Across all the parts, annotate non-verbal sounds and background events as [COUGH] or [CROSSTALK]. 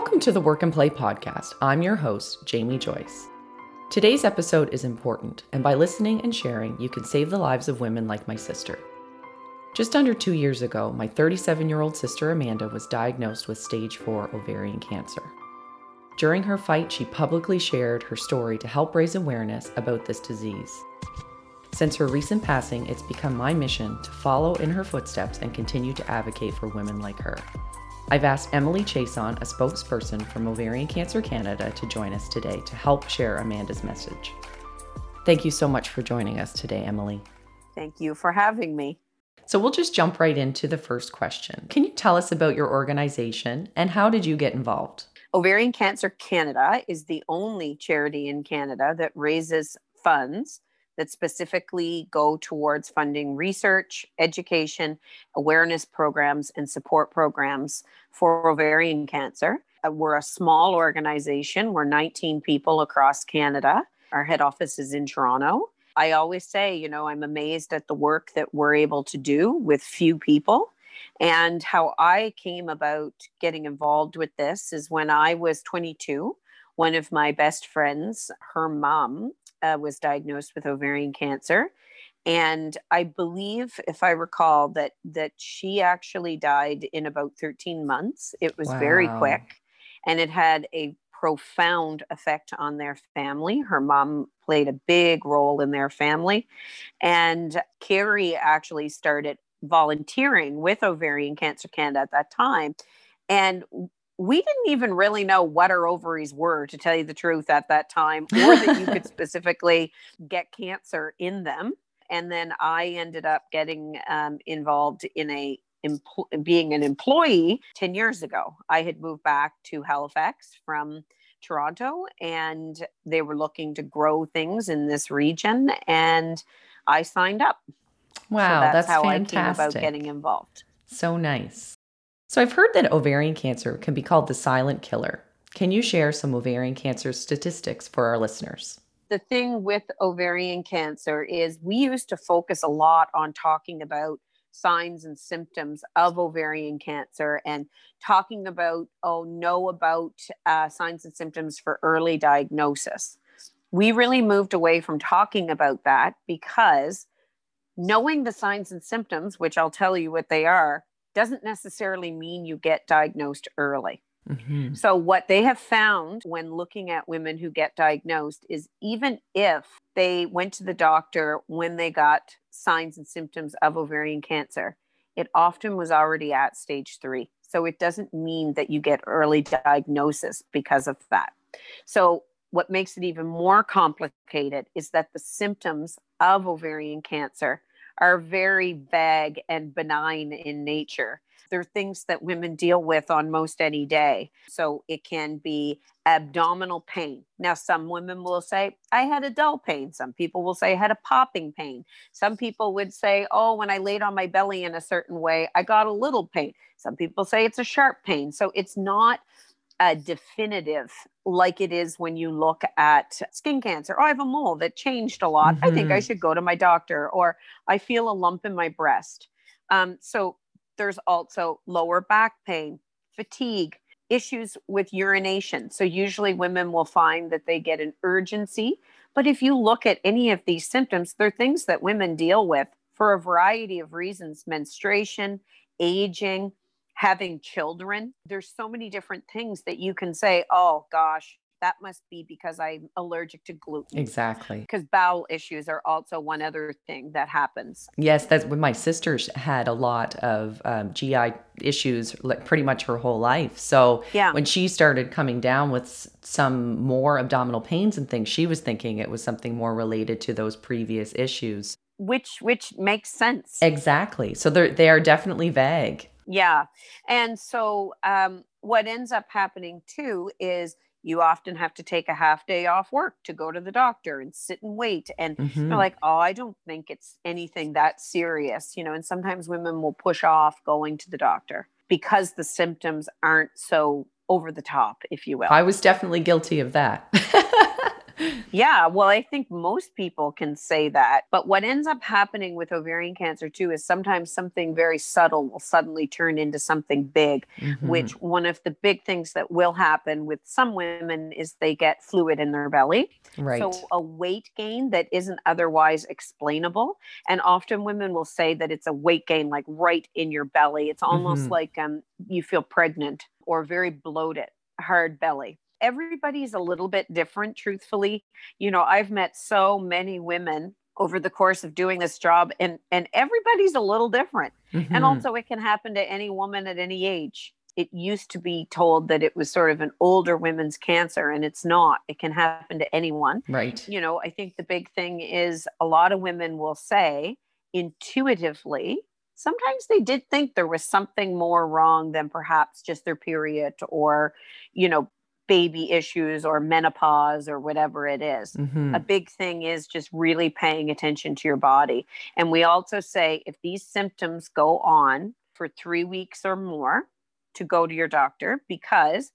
Welcome to the Work and Play podcast. I'm your host, Jamie Joyce. Today's episode is important, and by listening and sharing, you can save the lives of women like my sister. Just under two years ago, my 37 year old sister Amanda was diagnosed with stage 4 ovarian cancer. During her fight, she publicly shared her story to help raise awareness about this disease. Since her recent passing, it's become my mission to follow in her footsteps and continue to advocate for women like her. I've asked Emilie Chiasson, a spokesperson from Ovarian Cancer Canada, to join us today to help share Amanda's message. Thank you so much for joining us today, Emilie. Thank you for having me. So, we'll just jump right into the first question. Can you tell us about your organization and how did you get involved? Ovarian Cancer Canada is the only charity in Canada that raises funds that specifically go towards funding research, education, awareness programs, and support programs for ovarian cancer. Uh, we're a small organization, we're 19 people across Canada. Our head office is in Toronto. I always say, you know, I'm amazed at the work that we're able to do with few people. And how I came about getting involved with this is when I was 22, one of my best friends, her mom uh, was diagnosed with ovarian cancer and i believe if i recall that that she actually died in about 13 months it was wow. very quick and it had a profound effect on their family her mom played a big role in their family and carrie actually started volunteering with ovarian cancer canada at that time and we didn't even really know what our ovaries were, to tell you the truth, at that time, or that you could [LAUGHS] specifically get cancer in them. And then I ended up getting um, involved in a empl- being an employee 10 years ago. I had moved back to Halifax from Toronto and they were looking to grow things in this region and I signed up. Wow, so that's, that's, how fantastic. I came about getting involved. So nice. So I've heard that ovarian cancer can be called the silent killer. Can you share some ovarian cancer statistics for our listeners? The thing with ovarian cancer is we used to focus a lot on talking about signs and symptoms of ovarian cancer and talking about, oh, know about uh, signs and symptoms for early diagnosis. We really moved away from talking about that because knowing the signs and symptoms, which I'll tell you what they are, doesn't necessarily mean you get diagnosed early. Mm-hmm. So, what they have found when looking at women who get diagnosed is even if they went to the doctor when they got signs and symptoms of ovarian cancer, it often was already at stage three. So, it doesn't mean that you get early diagnosis because of that. So, what makes it even more complicated is that the symptoms of ovarian cancer are very vague and benign in nature. They're things that women deal with on most any day. So it can be abdominal pain. Now, some women will say, I had a dull pain. Some people will say, I had a popping pain. Some people would say, Oh, when I laid on my belly in a certain way, I got a little pain. Some people say it's a sharp pain. So it's not a definitive like it is when you look at skin cancer. Oh, I have a mole that changed a lot. Mm-hmm. I think I mm-hmm. should go to my doctor, or I feel a lump in my breast. Um, so there's also lower back pain, fatigue, issues with urination. So usually women will find that they get an urgency. But if you look at any of these symptoms, they're things that women deal with for a variety of reasons menstruation, aging, having children there's so many different things that you can say oh gosh that must be because i'm allergic to gluten. Exactly. Because bowel issues are also one other thing that happens. Yes that's when my sister's had a lot of um, gi issues like pretty much her whole life. So yeah. when she started coming down with some more abdominal pains and things she was thinking it was something more related to those previous issues. Which which makes sense. Exactly. So they're they are definitely vague. Yeah. And so um, what ends up happening too is you often have to take a half day off work to go to the doctor and sit and wait. And mm-hmm. you're like, oh, I don't think it's anything that serious, you know. And sometimes women will push off going to the doctor because the symptoms aren't so over the top, if you will. I was definitely guilty of that. [LAUGHS] Yeah, well, I think most people can say that. But what ends up happening with ovarian cancer too is sometimes something very subtle will suddenly turn into something big, mm-hmm. which one of the big things that will happen with some women is they get fluid in their belly. Right. So a weight gain that isn't otherwise explainable. And often women will say that it's a weight gain like right in your belly. It's almost mm-hmm. like um, you feel pregnant or very bloated, hard belly. Everybody's a little bit different, truthfully. You know, I've met so many women over the course of doing this job and and everybody's a little different. Mm-hmm. and also it can happen to any woman at any age. It used to be told that it was sort of an older women's cancer and it's not. It can happen to anyone. Right. You know i think the big thing is a lot of women will say intuitively sometimes they did think there was something more wrong than perhaps just their period or you know baby issues or menopause or whatever it is. Mm-hmm. A big thing is just really paying attention to your body. And we also say if these symptoms go on for three weeks or more, to go to your doctor because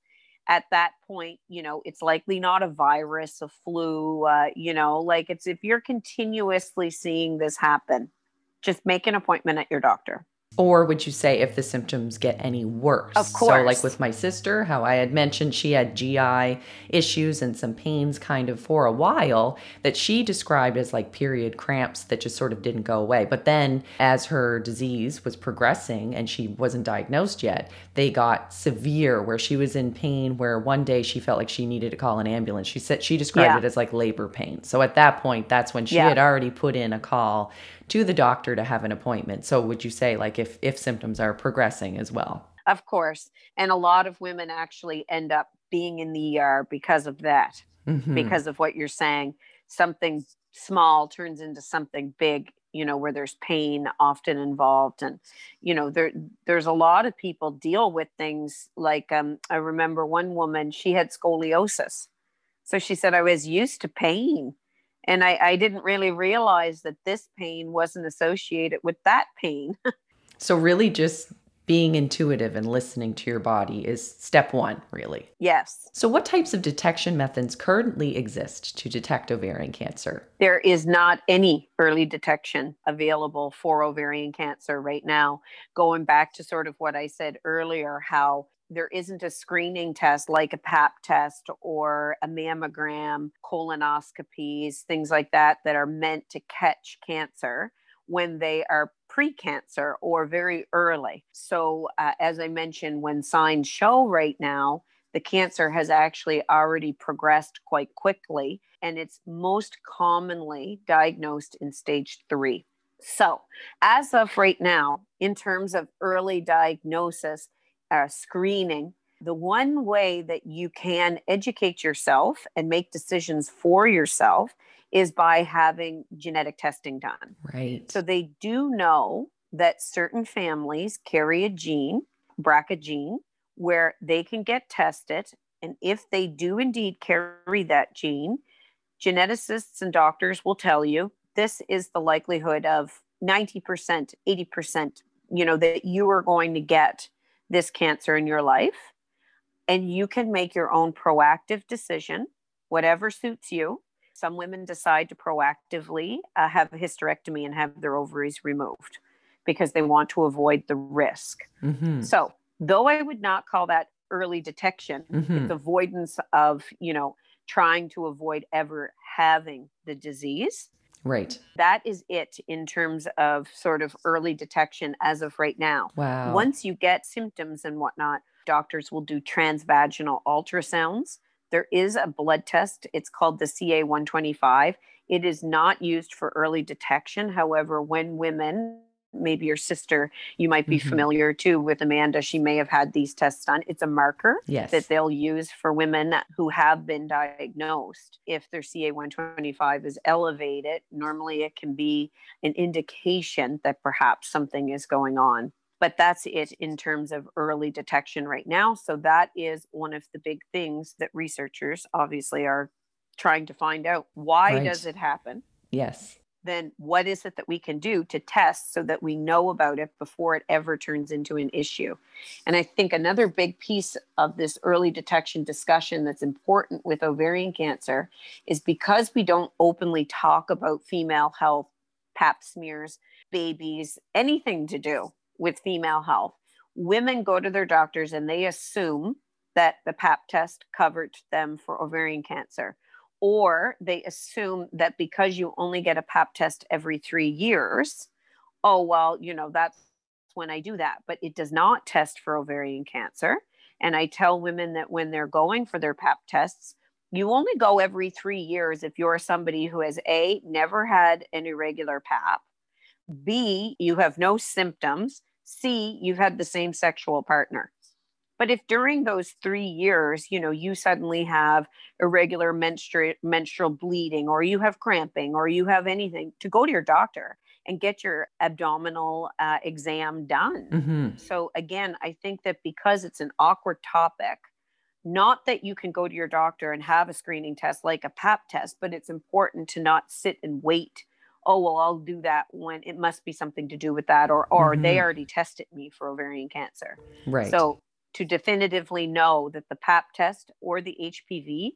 at that point, you know, it's likely not a virus, a flu, uh, you know, like it's if you're continuously seeing this happen, just make an appointment at your doctor. Or would you say if the symptoms get any worse? Of course. So, like with my sister, how I had mentioned she had GI issues and some pains kind of for a while that she described as like period cramps that just sort of didn't go away. But then, as her disease was progressing and she wasn't diagnosed yet, they got severe where she was in pain, where one day she felt like she needed to call an ambulance. She said she described yeah. it as like labor pain. So, at that point, that's when she yeah. had already put in a call to the doctor to have an appointment. So would you say like if if symptoms are progressing as well? Of course. And a lot of women actually end up being in the ER because of that. Mm-hmm. Because of what you're saying, something small turns into something big you know where there's pain often involved and you know there there's a lot of people deal with things like um, i remember one woman she had scoliosis so she said i was used to pain and I, I didn't really realize that this pain wasn't associated with that pain. [LAUGHS] so really just being intuitive and listening to your body is step one, really. Yes. So, what types of detection methods currently exist to detect ovarian cancer? There is not any early detection available for ovarian cancer right now. Going back to sort of what I said earlier, how there isn't a screening test like a pap test or a mammogram colonoscopies things like that that are meant to catch cancer when they are precancer or very early. So uh, as i mentioned when signs show right now the cancer has actually already progressed quite quickly and it's most commonly diagnosed in stage 3 so as of right now in terms of early diagnosis uh, screening, the one way that you can educate yourself and make decisions for yourself is by having genetic testing done. Right. So they do know that certain families carry a gene, BRCA gene, where they can get tested. And if they do indeed carry that gene, geneticists and doctors will tell you this is the likelihood of 90%, 80%, you know, that you are going to get this cancer in your life and you can make your own proactive decision, whatever suits you. Some women decide to proactively uh, have a hysterectomy and have their ovaries removed because they want to avoid the risk. Mm-hmm. So, though I would not call that early detection, mm-hmm. it's avoidance of, you know, trying to avoid ever having the disease. Right. That is it in terms of sort of early detection as of right now. Wow. Once you get symptoms and whatnot, doctors will do transvaginal ultrasounds. There is a blood test. It's called the CA125. It is not used for early detection. However, when women maybe your sister, you might be mm-hmm. familiar too with Amanda. She may have had these tests done. It's a marker yes. that they'll use for women who have been diagnosed. If their CA125 is elevated, normally it can be an indication that perhaps something is going on. But that's it in terms of early detection right now. So, that is one of the big things that researchers obviously are trying to find out. Why right. does it happen? Yes then what is it that we can do to test so that we know about it before it ever turns into an issue? And I think another big piece of this early detection discussion that's important with ovarian cancer is because we don't openly talk about female health, pap smears, babies, anything to do with female health. Women go to their doctors and they assume that the pap test covered them for ovarian cancer or they assume that because you only get a pap test every three years oh well you know that's when i do that. But it does not test for ovarian cancer. And i tell women that when they're going for their pap tests you only go every three years if you're somebody who has a never had an irregular pap b you have no symptoms c you've had the same sexual partner but if during those three years, you know, you suddenly have irregular menstrual menstrual bleeding, or you have cramping, or you have anything, to go to your doctor and get your abdominal uh, exam done. Mm-hmm. So again, I think that because it's an awkward topic, not that you can go to your doctor and have a screening test like a pap test, but it's important to not sit and wait oh well i'll do that when it must be something to do with that or or mm-hmm. they already tested me for ovarian cancer right so to definitively know that the PAP test or the HPV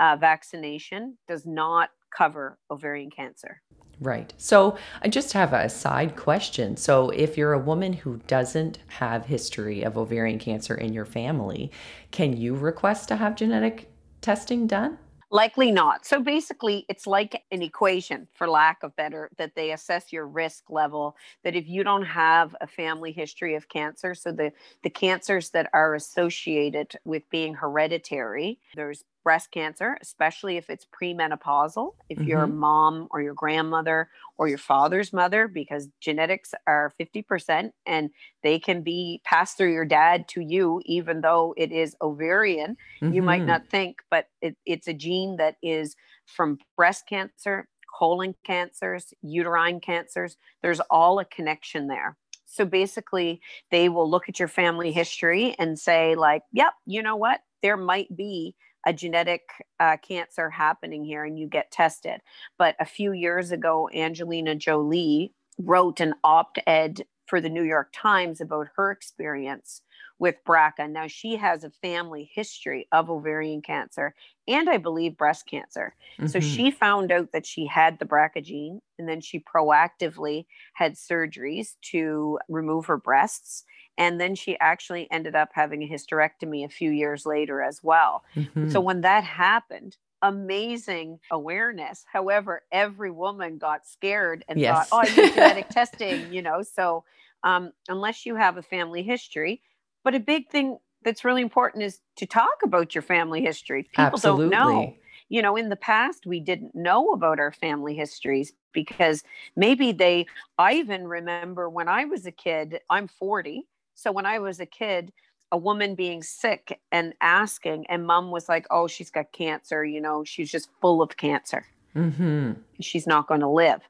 uh, vaccination does not cover ovarian cancer. Right. So I just have a side question. So if you're a woman who doesn't have history of ovarian cancer in your family, can you request to have genetic testing done? Likely not. So basically, it's like an equation, for lack of better, that they assess your risk level. That if you don't have a family history of cancer, so the, the cancers that are associated with being hereditary, there's breast cancer, especially if it's premenopausal, if mm-hmm. your mom or your grandmother or your father's mother, because genetics are 50% and they can be passed through your dad to you, even though it is ovarian. Mm-hmm. You might mm-hmm. not think, but it, it's a gene that is from breast cancer, colon cancers, uterine cancers. There's all a connection there. So basically, they will look at your family history and say, like, yep, you know what? There might be a genetic uh, cancer happening here and you get tested. But a few years ago, Angelina Jolie wrote an op ed for the New York Times about her experience with BRCA. Now, she has a family history of ovarian cancer and I believe breast cancer. Mm-hmm. So she found out that she had the BRCA gene and then she proactively had surgeries to remove her breasts. And then she actually ended up having a hysterectomy a few years later as well. Mm-hmm. So when that happened, amazing awareness. However, every woman got scared and yes. thought, oh, I need [LAUGHS] genetic testing, you know. So um, unless you have a family history, but a big thing that's really important is to talk about your family history. People Absolutely. don't know. You know, in the past, we didn't know about our family histories because maybe they, I even remember when I was a kid, I'm 40. So when I was a kid, a woman being sick and asking, and mom was like, oh, she's got cancer. You know, she's just full of cancer. Mm-hmm. She's not going to live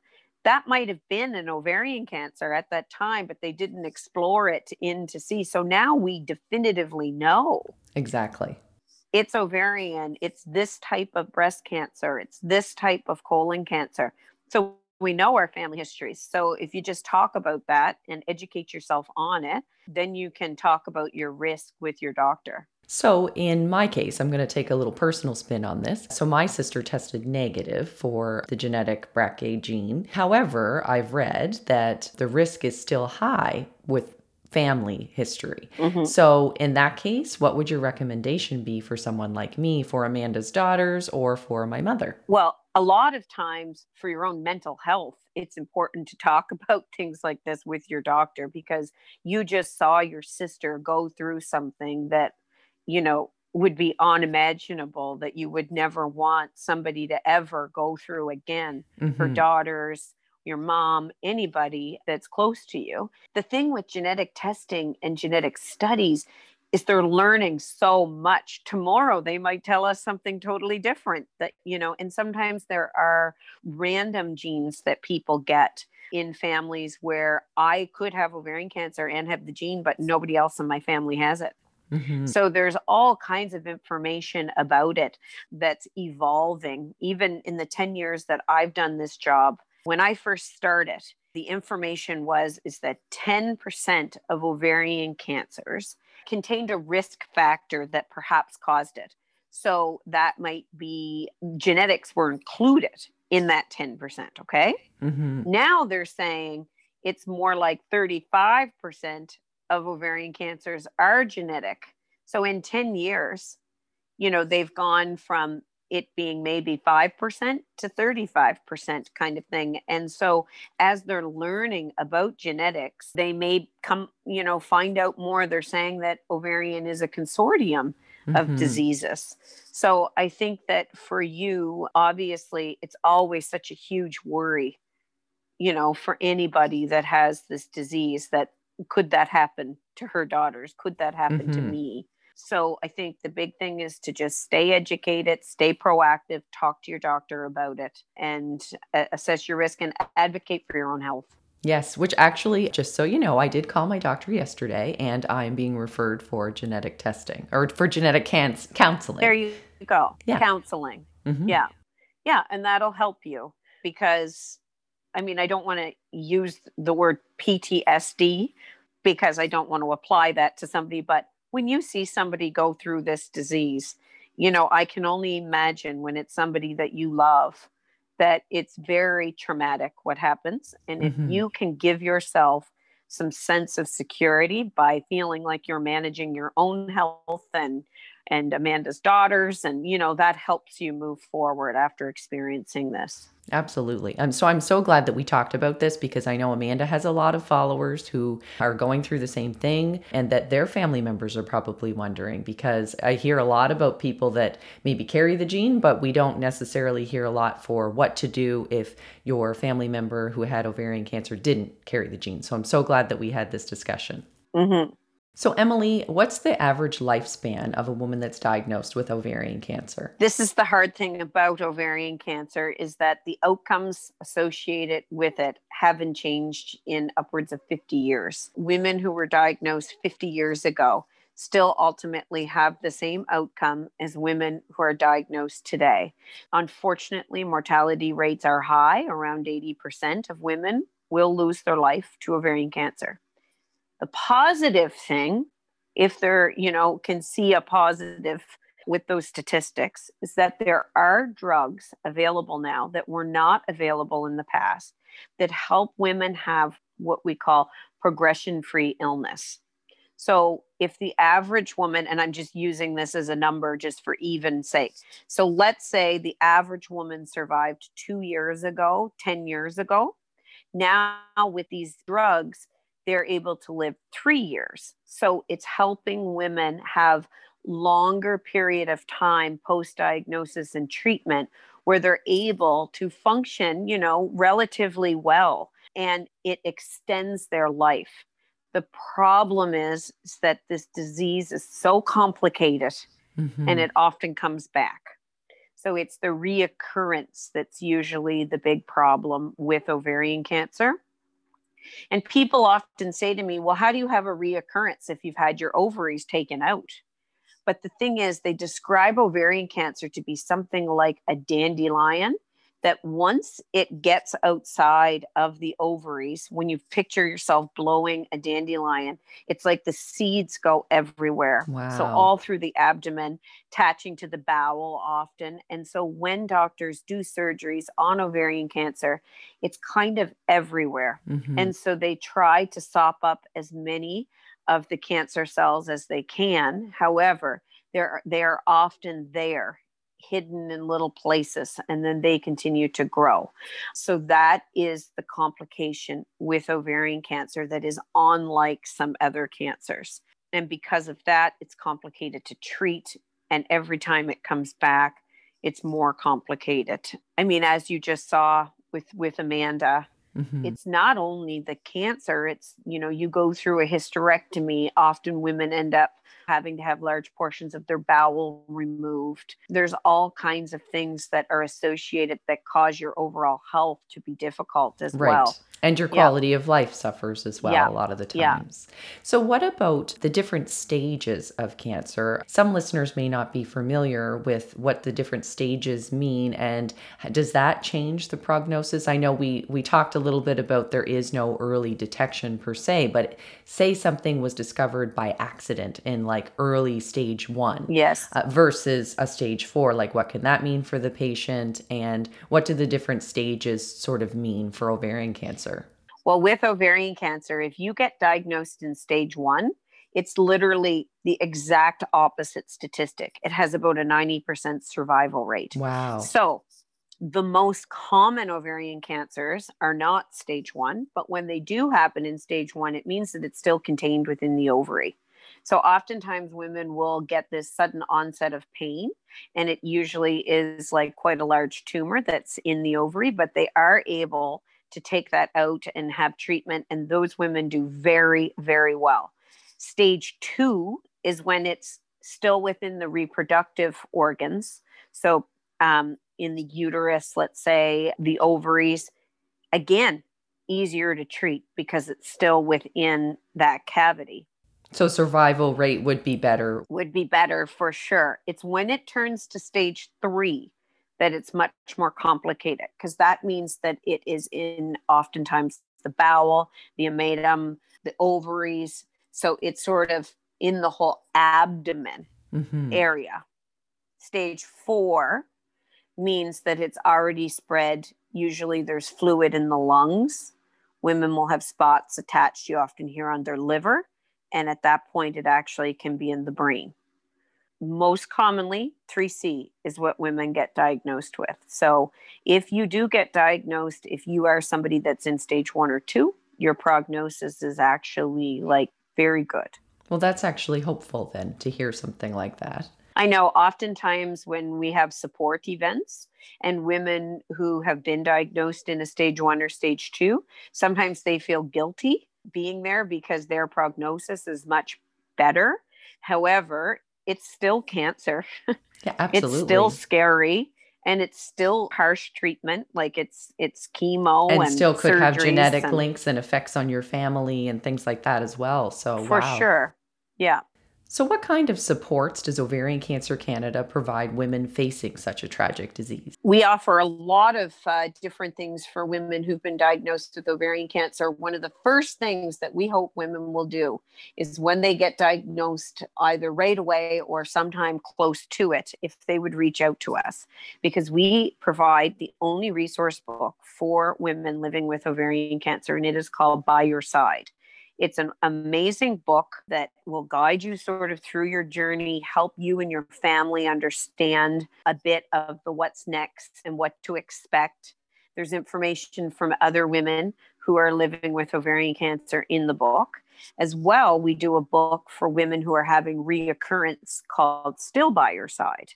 that might have been an ovarian cancer at that time, but they didn't explore it in to see. So now we definitively know. Exactly. It's ovarian, it's this type of breast cancer, it's this type of colon cancer. So we know our family histories. So if you just talk about that and educate yourself on it, then you can talk about your risk with your doctor. So, in my case, I'm going to take a little personal spin on this. So, my sister tested negative for the genetic BRCA gene. However, I've read that the risk is still high with family history. Mm-hmm. So, in that case, what would your recommendation be for someone like me, for Amanda's daughters, or for my mother? Well, a lot of times for your own mental health, it's important to talk [LAUGHS] about things like this with your doctor because you just saw your sister go through something that you know, would be unimaginable that you would never want somebody to ever go through again mm-hmm. for daughters, your mom, anybody that's close to you. The thing with genetic testing and genetic studies is they're learning so much. Tomorrow they might tell us something totally different that, you know, and sometimes there are random genes that people get in families where I could have ovarian cancer and have the gene, but nobody else in my family has it. Mm-hmm. So there's all kinds of information about it that's evolving. Even in the 10 years that I've done this job, When I first started, the information was is that 10% of ovarian cancers contained a risk factor that perhaps caused it. So that might be genetics were included in that 10%. Okay. Mm-hmm. Now they're saying it's more like 35% of ovarian cancers are genetic. So in 10 years, you know, they've gone from it being maybe 5% to 35% kind of thing. And so as they're learning about genetics, they may come, you know, find out more. They're saying that ovarian is a consortium mm-hmm. of diseases. So I think that for you, obviously, it's always such a huge worry, you know, for anybody that has this disease that could that happen to her daughters? Could that happen mm-hmm. to me? So I think the big thing is to just stay educated, stay proactive, talk to your doctor about it, and uh, assess your risk and advocate for your own health. Yes, which actually, just so you know, I did call my doctor yesterday and I'm being referred for genetic testing or for genetic can- counseling. There you go. Yeah. Counseling. Mm-hmm. Yeah. Yeah. And that'll help you because, I mean, I don't want to use the word PTSD because I don't want to apply that to somebody, but when you see somebody go through this disease, you know, I can only imagine when it's somebody that you love that it's very traumatic what happens. And mm-hmm. if you can give yourself some sense of security by feeling like you're managing your own health and and Amanda's daughters and you know that helps you move forward after experiencing this. Absolutely. And so I'm so glad that we talked about this because I know Amanda has a lot of followers who are going through the same thing and that their family members are probably wondering because I hear a lot about people that maybe carry the gene, but we don't necessarily hear a lot for what to do if your family member who had ovarian cancer didn't carry the gene. So I'm so glad that we had this discussion. Mm-hmm. So, Emilie, what's the average lifespan of a woman that's diagnosed with ovarian cancer? This is the hard thing about ovarian cancer is that the outcomes associated with it haven't changed in upwards of 50 years. Women who were diagnosed 50 years ago still ultimately have the same outcome as women who are diagnosed today. Unfortunately, mortality rates are high, around 80% of women will lose their life to ovarian cancer. The positive thing, if they're, you know, can see a positive with those statistics, is that there are drugs available now that were not available in the past that help women have what we call progression free illness. So, if the average woman, and I'm just using this as a number just for even sake. So, let's say the average woman survived two years ago, 10 years ago. Now, with these drugs, they're able to live three years. So it's helping women have longer period of time post diagnosis and treatment where they're able to function, you know, relatively well and it extends their life. The problem is, is that this disease is so complicated mm-hmm. and it often comes back. So it's the reoccurrence that's usually the big problem with ovarian cancer. And people often say to me, well, how do you have a reoccurrence if you've had your ovaries taken out? But the thing is, they describe ovarian cancer to be something like a dandelion that once it gets outside of the ovaries, when you picture yourself blowing a dandelion, it's like the seeds go everywhere. Wow. So, all through the abdomen, attaching to the bowel often. And so, when doctors do surgeries on ovarian cancer, it's kind of everywhere. Mm-hmm. And so, they try to sop up as many of the cancer cells as they can. However, they're, they're often there hidden in little places and then they continue to grow. So that is the complication with ovarian cancer that is unlike some other cancers. And because of that, it's complicated to treat. And every time it comes back, it's more complicated. I mean, as you just saw with, with Amanda, Mm-hmm. It's not only the cancer, it's, you know, you go through a hysterectomy. Often women end up having to have large portions of their bowel removed. There's all kinds of things that are associated that cause your overall health to be difficult as right. well. And your quality yeah. of life suffers as well yeah. a lot of the times. Yeah. So, what about the different stages of cancer? Some listeners may not be familiar with what the different stages mean, and does that change the prognosis? I know we we talked a little bit about there is no early detection per se, but say something was discovered by accident in like early stage one, yes, uh, versus a stage four. Like, what can that mean for the patient, and what do the different stages sort of mean for ovarian cancer? cancer? Well, with ovarian cancer, if you get diagnosed in stage one, it's literally the exact opposite statistic. It has about a 90% survival rate. Wow. So, the most common ovarian cancers are not stage one, but when they do happen in stage one, it means that it's still contained within the ovary. So, oftentimes women will get this sudden onset of pain, and it usually is like quite a large tumor that's in the ovary, but they are able to take that out and have treatment. And those women do very, very well. Stage two is when it's still within the reproductive organs. So, um, in the uterus, let's say the ovaries, again, easier to treat because it's still within that cavity. So survival rate would be better. Would be better for sure. It's when it turns to stage three that it's much more complicated because that means that it is in oftentimes the bowel, the omentum, the ovaries. So it's sort of in the whole abdomen mm-hmm. area. Stage four means that it's already spread. Usually there's fluid in the lungs. Women will have spots attached, you often hear on their liver. And at that point, it actually can be in the brain most commonly 3C is what women get diagnosed with. So if you do get diagnosed, if you are somebody that's in stage one or two, your prognosis is actually like very good. Well, that's actually hopeful then to hear something like that. I know oftentimes when we have support events and women who have been diagnosed in a stage one or stage two, sometimes they feel guilty being there because their prognosis is much better. However, it's still cancer. [LAUGHS] Yeah, absolutely. it's still scary and it's still harsh treatment like it's it's chemo and, and still could have genetic and, links and effects on your family and things like that as well so for wow. sure yeah so, what kind of supports does Ovarian Cancer Canada provide women facing such a tragic disease? We offer a lot of uh, different things for women who've been diagnosed with ovarian cancer. One of the first things that we hope women will do is when they get diagnosed, either right away or sometime close to it, if they would reach out to us, because we provide the only resource book for women living with ovarian cancer, and it is called By Your Side. It's an amazing book that will guide you sort of through your journey, help you and your family understand a bit of the what's next and what to expect. There's information from other women who are living with ovarian cancer in the book. As well, we do a book for women who are having reoccurrence called Still by Your Side.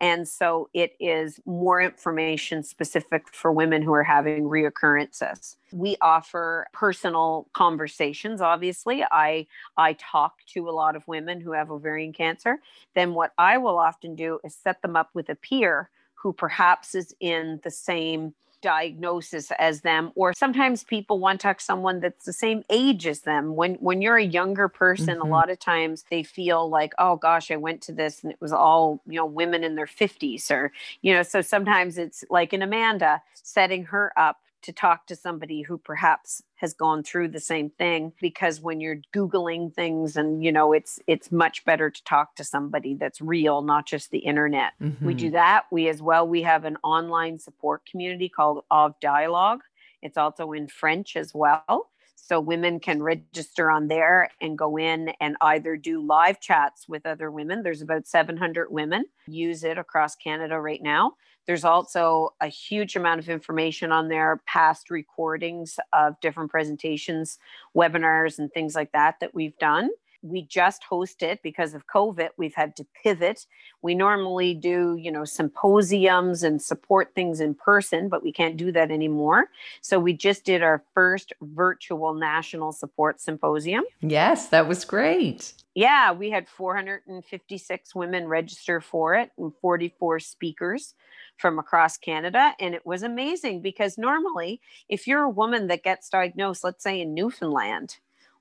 And so it is more information specific for women who are having reoccurrences. We offer personal conversations. Obviously, I I talk to a lot of women who have ovarian cancer. Then what I will often do is set them up with a peer who perhaps is in the same diagnosis as them or sometimes people want to talk to someone that's the same age as them when when you're a younger person mm-hmm. a lot of times they feel like oh gosh i went to this and it was all you know women in their 50s or you know so sometimes it's like an amanda setting her up to talk to somebody who perhaps has gone through the same thing because when you're googling things and you know it's it's much better to talk to somebody that's real not just the internet. Mm-hmm. we do mm-hmm. that. We as well we have an online support community called of dialogue. It's also in french as well. So women can register on there and go in and either do live chats with other women. There's about 700 women use it across canada right now there's also a huge amount of information on there, past recordings of different presentations, webinars, and things like that that we've done. we just host it because of COVID. We've had to pivot. We normally do, you know, symposiums and support things in person, but we can't do that anymore. So we just did our first virtual national support symposium. Yes, that was great. Yeah, we had 456 women register for it and 44 speakers from across Canada. And it was amazing because normally, if you're a woman that gets diagnosed, let's say in Newfoundland,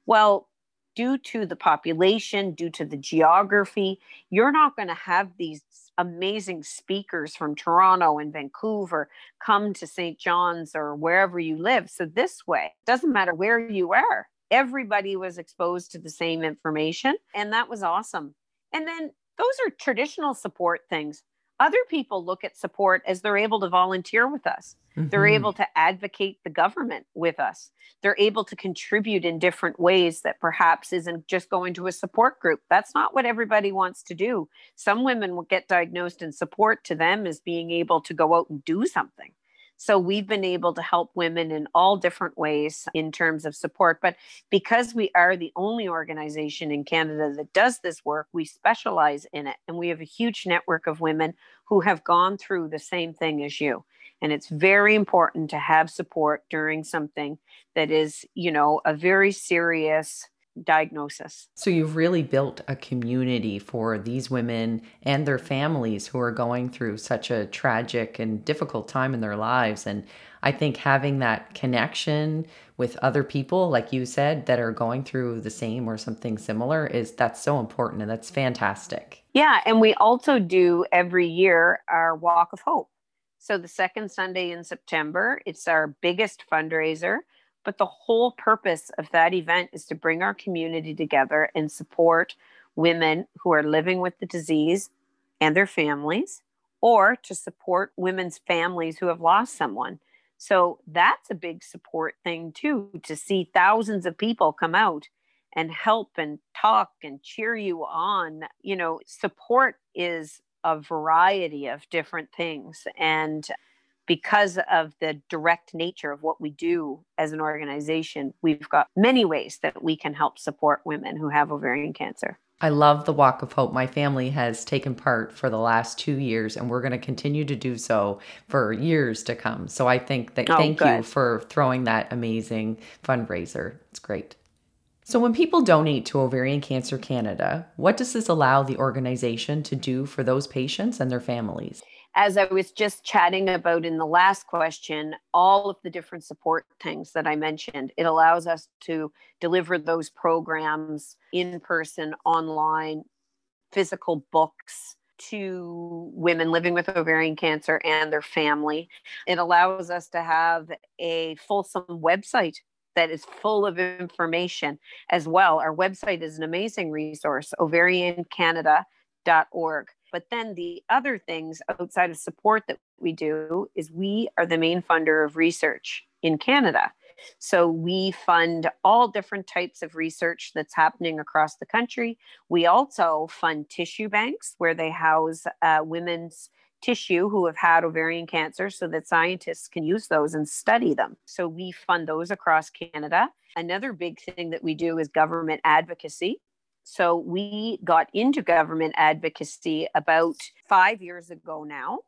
well, due to the population, due to the geography, you're not going to have these amazing speakers from Toronto and Vancouver come to St. John's or wherever you live. So, this way, it doesn't matter where you are, everybody was exposed to the same information. And that was awesome. And then those are traditional support things. Other people look at support as they're able to volunteer with us. Mm-hmm. They're able to advocate the government with us. They're able to contribute in different ways that perhaps isn't just going to a support group. That's not what everybody wants to do. Some women will get diagnosed, and support to them is being able to go out and do something. So we've been able to help women in all different ways in terms of support. But because we are the only organization in Canada that does this work, we specialize in it. And we have a huge network of women who have gone through the same thing as you. And it's very important to have support during something that is, you know, a very serious diagnosis. So you've really built a community for these women and their families who are going through such a tragic and difficult time in their lives. And I think having that connection with other people, like you said, that are going through the same or something similar is that's so important and that's fantastic. Yeah. And we also do every year our Walk of Hope. So the second Sunday in September, it's our biggest fundraiser. But the whole purpose of that event is to bring our community together and support women who are living with the disease and their families, or to support women's families who have lost someone. So that's a big support thing, too, to see thousands of people come out and help and talk and cheer you on. You know, support is a variety of different things. And because of the direct nature of what we do as an organization, we've got many ways that we can help support women who have ovarian cancer. I love the Walk of Hope. My family has taken part for the last two years, and we're going to continue to do so for years to come. So I think that oh, thank good. you for throwing that amazing fundraiser. It's great. So, when people donate to Ovarian Cancer Canada, what does this allow the organization to do for those patients and their families? As I was just chatting about in the last question, all of the different support things that I mentioned, it allows us to deliver those programs in person, online, physical books to women living with ovarian cancer and their family. It allows us to have a fulsome website that is full of information as well. Our website is an amazing resource, ovariancanada.org. But then the other things outside of support that we do is we are the main funder of research in Canada. So we fund all different types of research that's happening across the country. We also fund tissue banks where they house uh, women's tissue who have had ovarian cancer so that scientists can use those and study them. So we fund those across Canada. Another big thing that we do is government advocacy. So we got into government advocacy about five years ago now.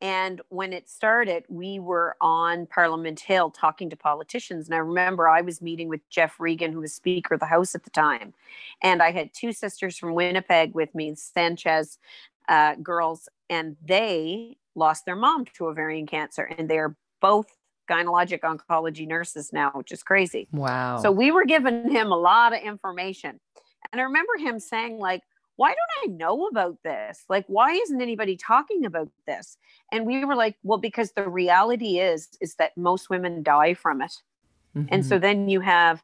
And when it started, we were on Parliament Hill talking to politicians. And I remember I was meeting with Geoff Regan, who was Speaker of the House at the time. And I had two sisters from Winnipeg with me, Sanchez uh, girls, and they lost their mom to ovarian cancer. And they're both gynecologic oncology nurses now, which is crazy. Wow. So we were giving him a lot of information. And I remember him saying, like, why don't I know about this? Like, why isn't anybody talking about this? And we were like, well, because the reality is, is that most women die from it. Mm-hmm. And so mm-hmm. then you have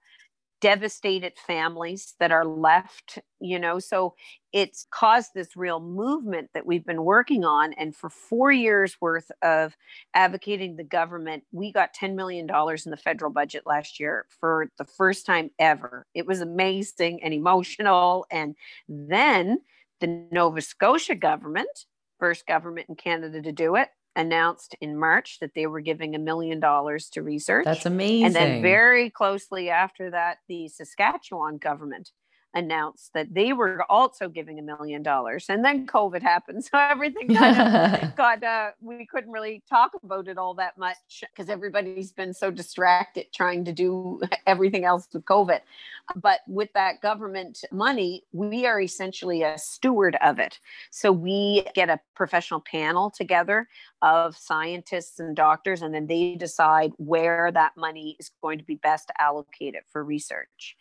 devastated families that are left, you know. So it's caused this real movement that we've been working on. And for four years worth of advocating the government, we got $10 million in the federal budget last year for the first time ever. It was amazing and emotional. And then the Nova Scotia government, first government in Canada to do it, announced in March that they were giving a million dollars to research. That's amazing. And then very closely after that, the Saskatchewan government announced that they were also giving a million dollars. And then COVID happened. So everything [LAUGHS] kind of got, uh, we couldn't really talk about it all that much because everybody's been so distracted trying to do [LAUGHS] everything else with COVID. But with that government money, we are essentially a steward of it. So we get a professional panel together of scientists and doctors, and then they decide where that money is going to be best allocated for research.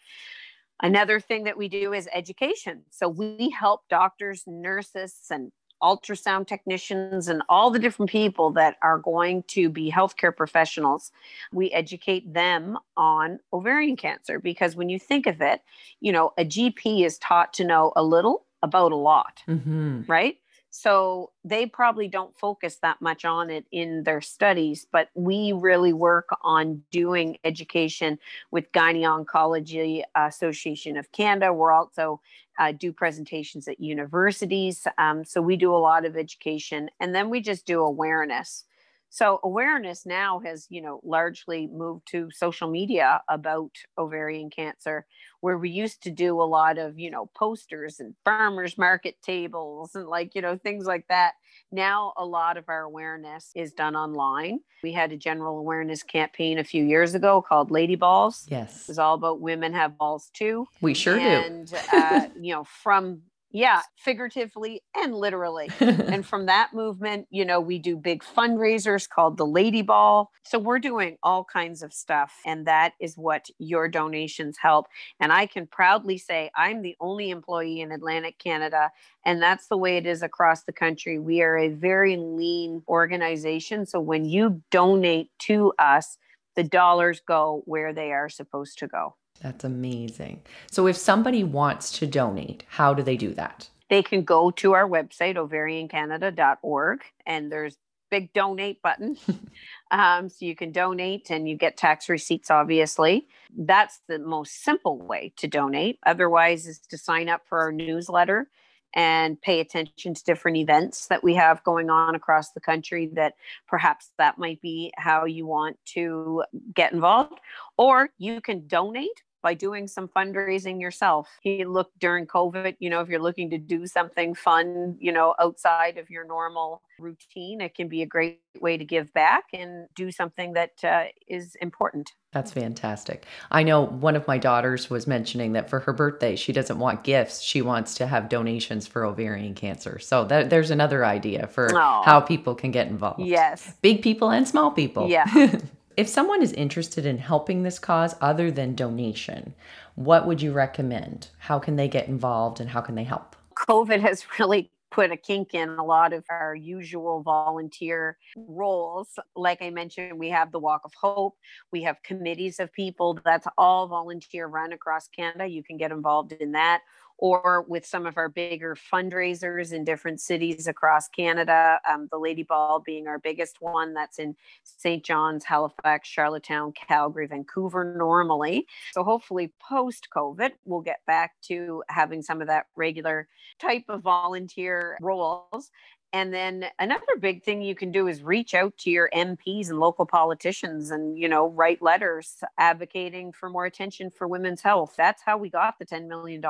Another thing that we do is education. So we help doctors, nurses, and ultrasound technicians and all the different people that are going to be healthcare professionals. We educate them on ovarian cancer because when you think of it, you know, a GP is taught to know a little about a lot, mm-hmm. right? So they probably don't focus that much on it in their studies, but we really work on doing education with Gyne Oncology Association of Canada. We're also uh, do presentations at universities. Um, so we do a lot of education and then we just do awareness. So awareness now has, you know, largely moved to social media about ovarian cancer, where we used to do a lot of, you know, posters and farmers market tables and like, you know, things like that. Now a lot of our awareness is done online. We had a general awareness campaign a few years ago called Lady Balls. Yes. It was all about women have balls too. We sure and, do. And, uh, [LAUGHS] you know, from yeah, figuratively and literally. [LAUGHS] and from that movement, you know, we do big fundraisers called the Lady Ball. So we're doing all kinds of stuff. And that is what your donations help. And I can proudly say I'm the only employee in Atlantic Canada. And that's the way it is across the country. We are a very lean organization. So when you donate to us, the dollars go where they are supposed to go. That's amazing. So, if somebody wants to donate, how do they do that? They can go to our website, ovariancanada.org, and there's big donate button. [LAUGHS] um, so you can donate and you get tax receipts, obviously. That's the most simple way to donate. Otherwise, is to sign up for our newsletter and pay attention to different events that we have going on across the country that perhaps that might be how you want to get involved or you can donate by doing some fundraising yourself. He looked during COVID, you know, if you're looking to do something fun, you know, outside of your normal routine, it can be a great way to give back and do something that uh, is important. That's fantastic. I know one of my daughters was mentioning that for her birthday, she doesn't want gifts. She wants to have donations for ovarian cancer. So that, there's another idea for Aww. how people can get involved. Yes. Big people and small people. Yeah. [LAUGHS] If someone is interested in helping this cause other than donation, what would you recommend? How can they get involved and how can they help? COVID has [LAUGHS] really put a kink in a lot of our usual volunteer roles. Like I mentioned, we have the Walk of Hope, we have committees of people that's all volunteer run across Canada. You can get involved in that or with some of our bigger fundraisers in different cities across Canada. Um, the Lady Ball being our biggest one, that's in St. John's, Halifax, Charlottetown, Calgary, Vancouver normally. So hopefully, post COVID, we'll get back to having some of that regular type of volunteer roles. And then another big thing you can do is reach out to your MPs and local politicians and, you know, write letters advocating for more attention for women's health. That's how we got the $10 million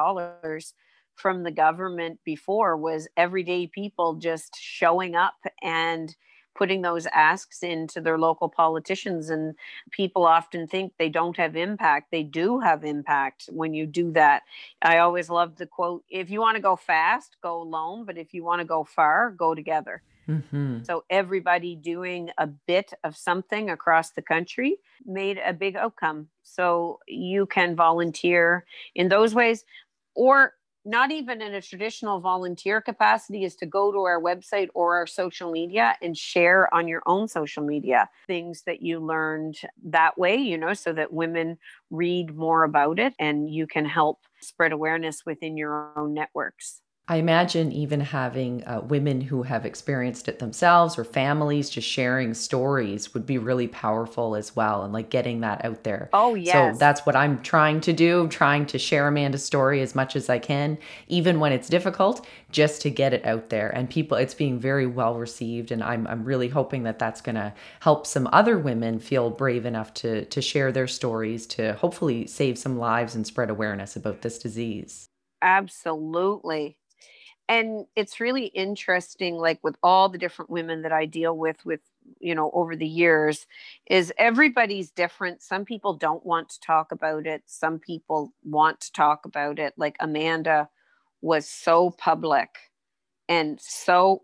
from the government before was everyday people just showing up and putting those asks into their local politicians and people often think they don't have impact. They do have impact when you do that. I always love the quote if you want to go fast go alone but if you want to go far go together. Mm-hmm. so everybody doing a bit of something across the country made a big outcome. So you can volunteer in those ways or not even in a traditional volunteer capacity is to go to our website or our social media and share on your own social media things that you learned that way you know so that women read more about it and you can help spread awareness within your own networks I imagine even having uh, women who have experienced it themselves or families just sharing stories would be really powerful as well and like getting that out there. Oh, yes. So that's what I'm trying to do, trying to share Amanda's story as much as I can, even when it's difficult, just to get it out there. And people, it's being very well received. And I'm, I'm really hoping that that's going to help some other women feel brave enough to, to share their stories to hopefully save some lives and spread awareness about this disease. Absolutely. And it's really interesting, like with all the different women that I deal with, with, you know, over the years, is everybody's different. Some people don't want to talk about it, some people want to talk about it. Like Amanda was so public and so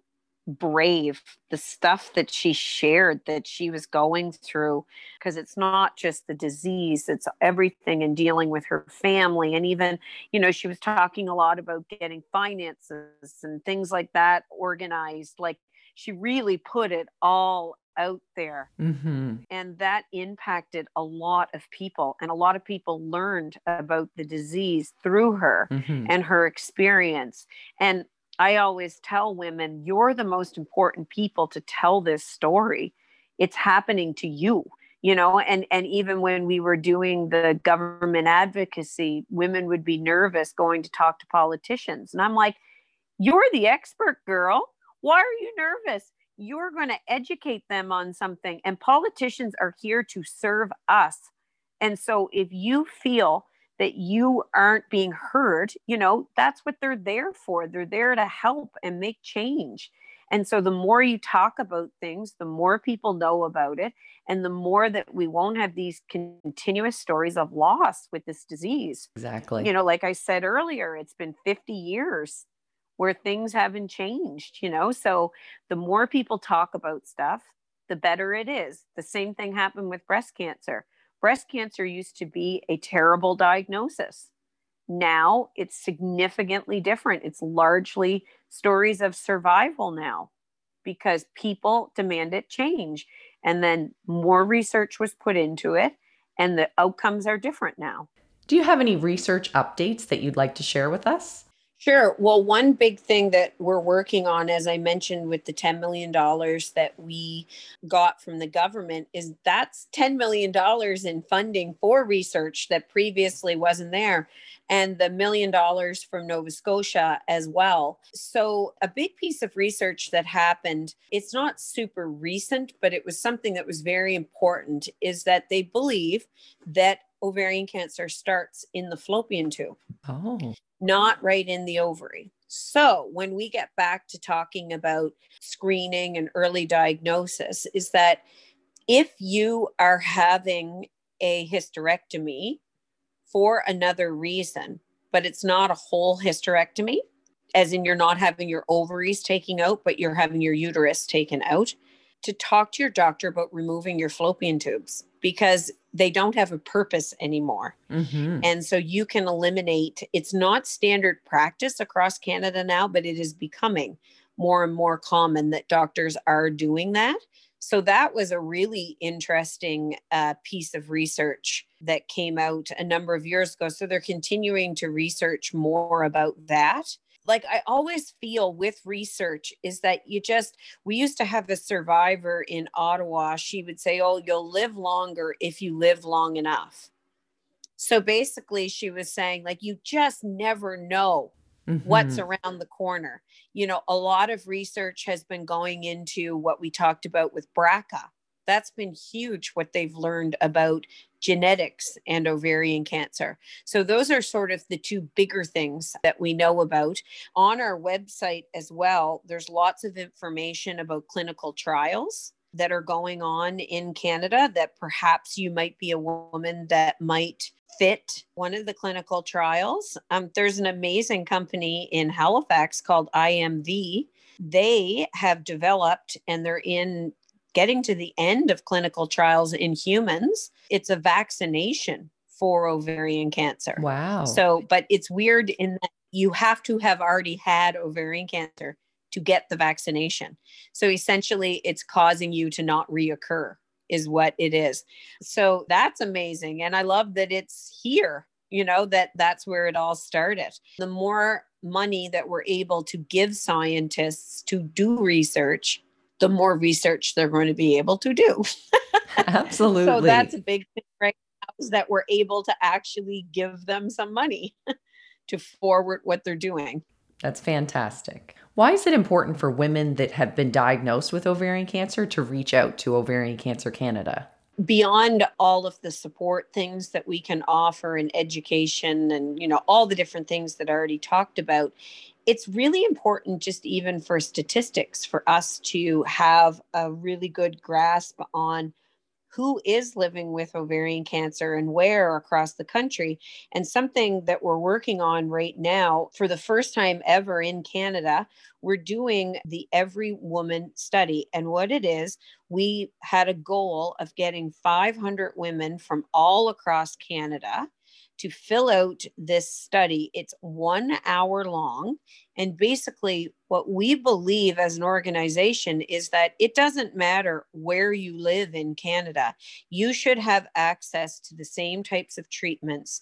brave the stuff that she shared that she was going through because it's not just the disease it's everything and dealing with her family and even you know she was talking a lot about getting finances and things like that organized like she really put it all out there mm-hmm. and that impacted a lot of people and a lot of people learned about the disease through her mm-hmm. and her experience and I always tell women, you're the most important people to tell this story. It's happening to you, you know, and and even when we were doing the government advocacy, women would be nervous going to talk to politicians. And I'm like, you're the expert girl. Why are you nervous? You're going to educate them on something and politicians are here to serve us. And so if you feel that you aren't being heard, you know, that's what they're there for. They're there to help and make change. And so the more you talk about things, the more people know about it, and the more that we won't have these continuous stories of loss with this disease. Exactly. You know, like I said earlier, it's been 50 years where things haven't changed, you know? So the more people talk about stuff, the better it is. The same thing happened with breast cancer breast cancer used to be a terrible diagnosis. Now it's significantly different. It's largely stories of survival now because people demanded change. And then more research was put into it, and the outcomes are different now. Do you have any research updates that you'd like to share with us? Sure. Well, one big thing that we're working on, as I mentioned, with the $10 million that we got from the government, is that's $10 million in funding for research that previously wasn't there, and the million dollars from Nova Scotia as well. So, a big piece of research that happened, it's not super recent, but it was something that was very important, is that they believe that ovarian cancer starts in the fallopian tube. Oh not right in the ovary. So, when we get back to talking about screening and early diagnosis, is that if you are having a hysterectomy for another reason, but it's not a whole hysterectomy, as in you're not having your ovaries taken out, but you're having your uterus taken out, to talk to your doctor about removing your fallopian tubes because they don't have a purpose anymore. Mm-hmm. And so you can eliminate, it's not standard practice across Canada now, but it is becoming more and more common that doctors are doing that. So that was a really interesting uh, piece of research that came out a number of years ago. So they're continuing to research more about that like I always feel with research is that you just we used to have a survivor in Ottawa. She would say, "Oh, you'll live longer if you live long enough." So basically, she was saying like you just never know mm-hmm. what's around the corner. You know, a lot of research has been going into what we talked about with BRCA. That's been huge what they've learned about genetics and ovarian cancer. So, those are sort of the two bigger things that we know about. On our website as well, there's lots of information about clinical trials that are going on in Canada that perhaps you might be a woman that might fit one of the clinical trials. Um, there's an amazing company in Halifax called IMV. They have developed and they're in getting to the end of clinical trials in humans. It's a vaccination for ovarian cancer. Wow. So, but it's weird in that you have to have already had ovarian cancer to get the vaccination. So essentially, it's causing you to not reoccur, is what it is. So that's amazing. And I love that it's here, you know, that that's where it all started. The more money that we're able to give scientists to do research, the more research they're going to be able to do. [LAUGHS] Absolutely. so that's a big thing right now is that we're able to actually give them some money [LAUGHS] to forward what they're doing. That's fantastic. Why is it important for women that have been diagnosed with ovarian cancer to reach out to Ovarian Cancer Canada? Beyond all of the support things that we can offer in education and you know all the different things that I already talked about it's really important just even for statistics for us to have a really good grasp on who is living with ovarian cancer and where across the country. And something that we're working on right now for the first time ever in Canada, we're doing the Every Woman study. And what it is, we had a goal of getting 500 women from all across Canada to fill out this study. It's one hour long. And basically, what we believe as an organization is that it doesn't matter where you live in Canada, you should have access to the same types of treatments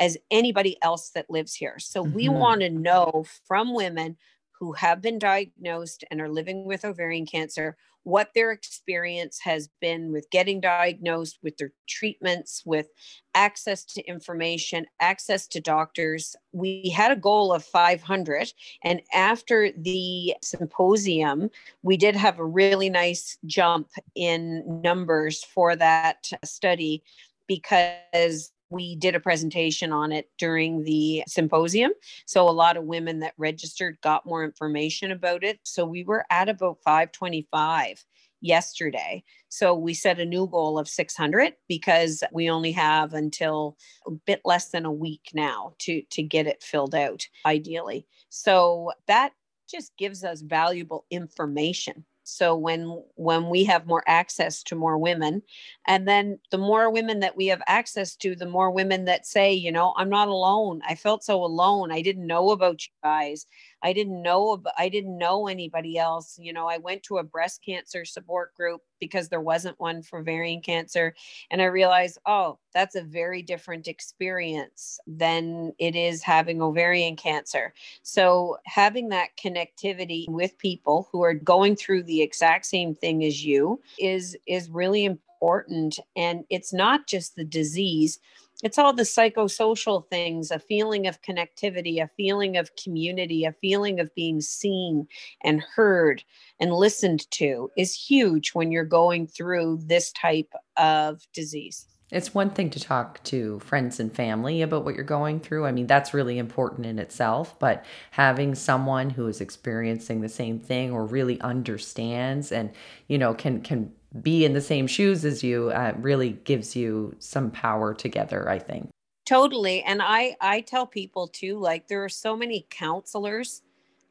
as anybody else that lives here. So mm-hmm. we want to know from women who have been diagnosed and are living with ovarian cancer what their experience has been with getting diagnosed, with their treatments, with access to information, access to doctors. We had a goal of 500. And after the symposium, we did have a really nice jump in numbers for that study because we did a presentation on it during the symposium. So a lot of women that registered got more information about it. So we were at about 525 yesterday. So we set a new goal of 600 because we only have until a bit less than a week now to to get it filled out ideally. So that just gives us valuable information so when when we have more access to more women and then the more women that we have access to the more women that say you know i'm not alone. I felt so alone. I didn't know about you guys I didn't know I didn't know anybody else. You know, I went to a breast cancer support group because there wasn't one for ovarian cancer and I realized, oh, that's a very different experience than it is having ovarian cancer. So, having that connectivity with people who are going through the exact same thing as you is is really important and it's not just the disease it's all the psychosocial things a feeling of connectivity a feeling of community a feeling of being seen and heard and listened to is huge when you're going through this type of disease it's one thing to talk to friends and family about what you're going through. I mean, that's really important in itself, but having someone who is experiencing the same thing or really understands and, you know, can can be in the same shoes as you uh, really gives you some power together i think. Totally. And i i tell people too like there are so many counselors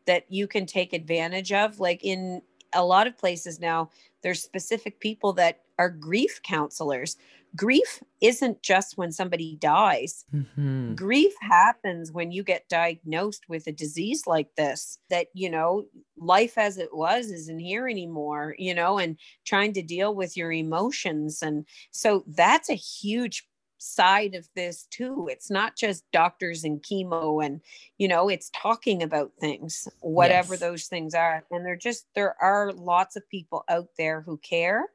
that you can take advantage of. Like in a lot of places now there's specific people that are grief counselors grief isn't just when somebody dies. Mm-hmm. Grief happens when you get diagnosed with a disease like this, that, you know, life as it was isn't here anymore, you know, and trying to deal with your emotions. And so that's a huge side of this too it's not just doctors and chemo and you know it's talking about things whatever yes. those things are and there just there are lots of people out there who care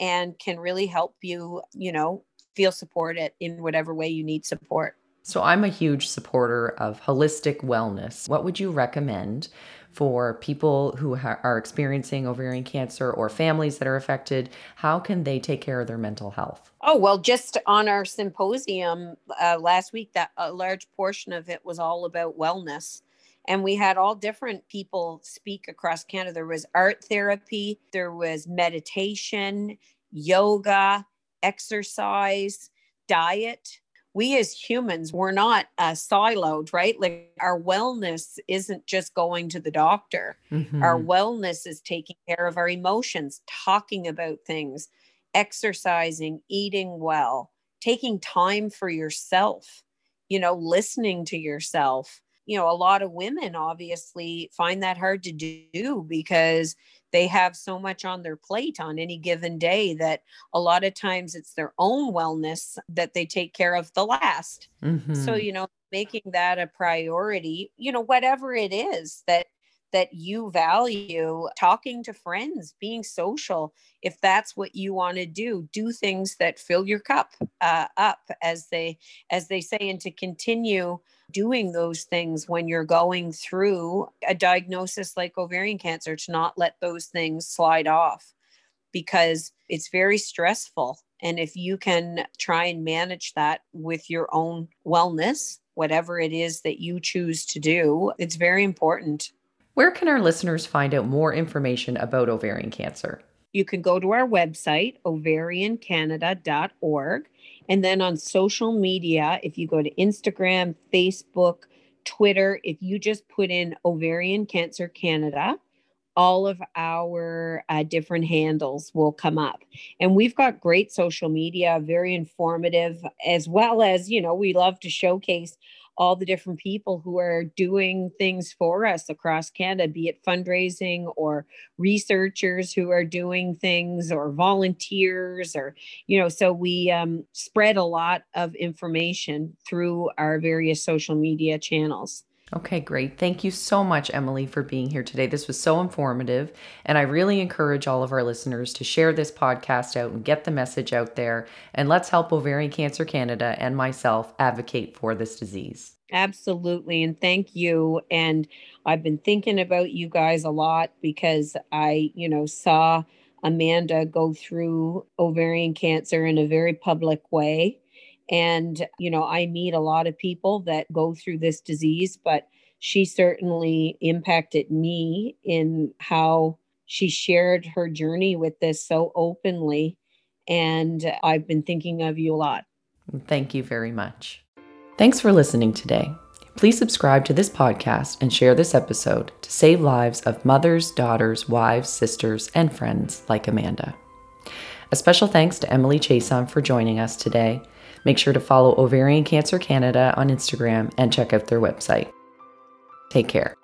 and can really help you, you know, feel supported in whatever way you need support. So, I'm a huge supporter of holistic wellness. What would you recommend for people who ha- are experiencing ovarian cancer or families that are affected? How can they take care of their mental health? Oh, well, just on our symposium uh, last week, that a large portion of it was all about wellness and we had all different people speak across Canada. There was art therapy, there was meditation, yoga, exercise, diet. We as humans, we're not uh, siloed, right? Like our wellness isn't just going to the doctor. Mm-hmm. Our wellness is taking care of our emotions, talking about things, exercising, eating well, taking time for yourself, you know, listening to yourself you know a lot of women obviously find that hard to do because they have so much on their plate on any given day that a lot of times it's their own wellness that they take care of the last mm-hmm. so you know making that a priority you know whatever it is that that you value talking to friends being social if that's what you want to do do things that fill your cup uh, up as they as they say and to continue doing those things when you're going through a diagnosis like ovarian cancer to not let those things slide off because it's very stressful And if you can try and manage that with your own wellness, whatever it is that you choose to do, it's very important. Where can our listeners find out more information about ovarian cancer? You can go to our website, ovariancanada.org. And then on social media, if you go to Instagram, Facebook, Twitter, if you just put in Ovarian Cancer Canada, all of our uh, different handles will come up. And we've got great social media, very informative, as well as, you know, we love to showcase all the different people who are doing things for us across Canada, be it fundraising or researchers who are doing things or volunteers or, you know, so we um, spread a lot of information through our various social media channels. Okay, great. Thank you so much, Emilie, for being here today. This was so informative. And I really encourage all of our listeners to share this podcast out and get the message out there. And let's help Ovarian Cancer Canada and myself advocate for this disease. Absolutely. And thank you. And I've been thinking about you guys a lot because I, you know, saw Amanda go through ovarian cancer in a very public way. And, you know, I meet a lot of people that go through this disease, but she certainly impacted me in how she shared her journey with this so openly. And I've been thinking of you a lot. Thank you very much. Thanks for listening today. Please subscribe to this podcast and share this episode to save lives of mothers, daughters, wives, sisters, and friends like Amanda. A special thanks to Emilie Chiasson for joining us today Make sure to follow Ovarian Cancer Canada on Instagram and check out their website. Take care.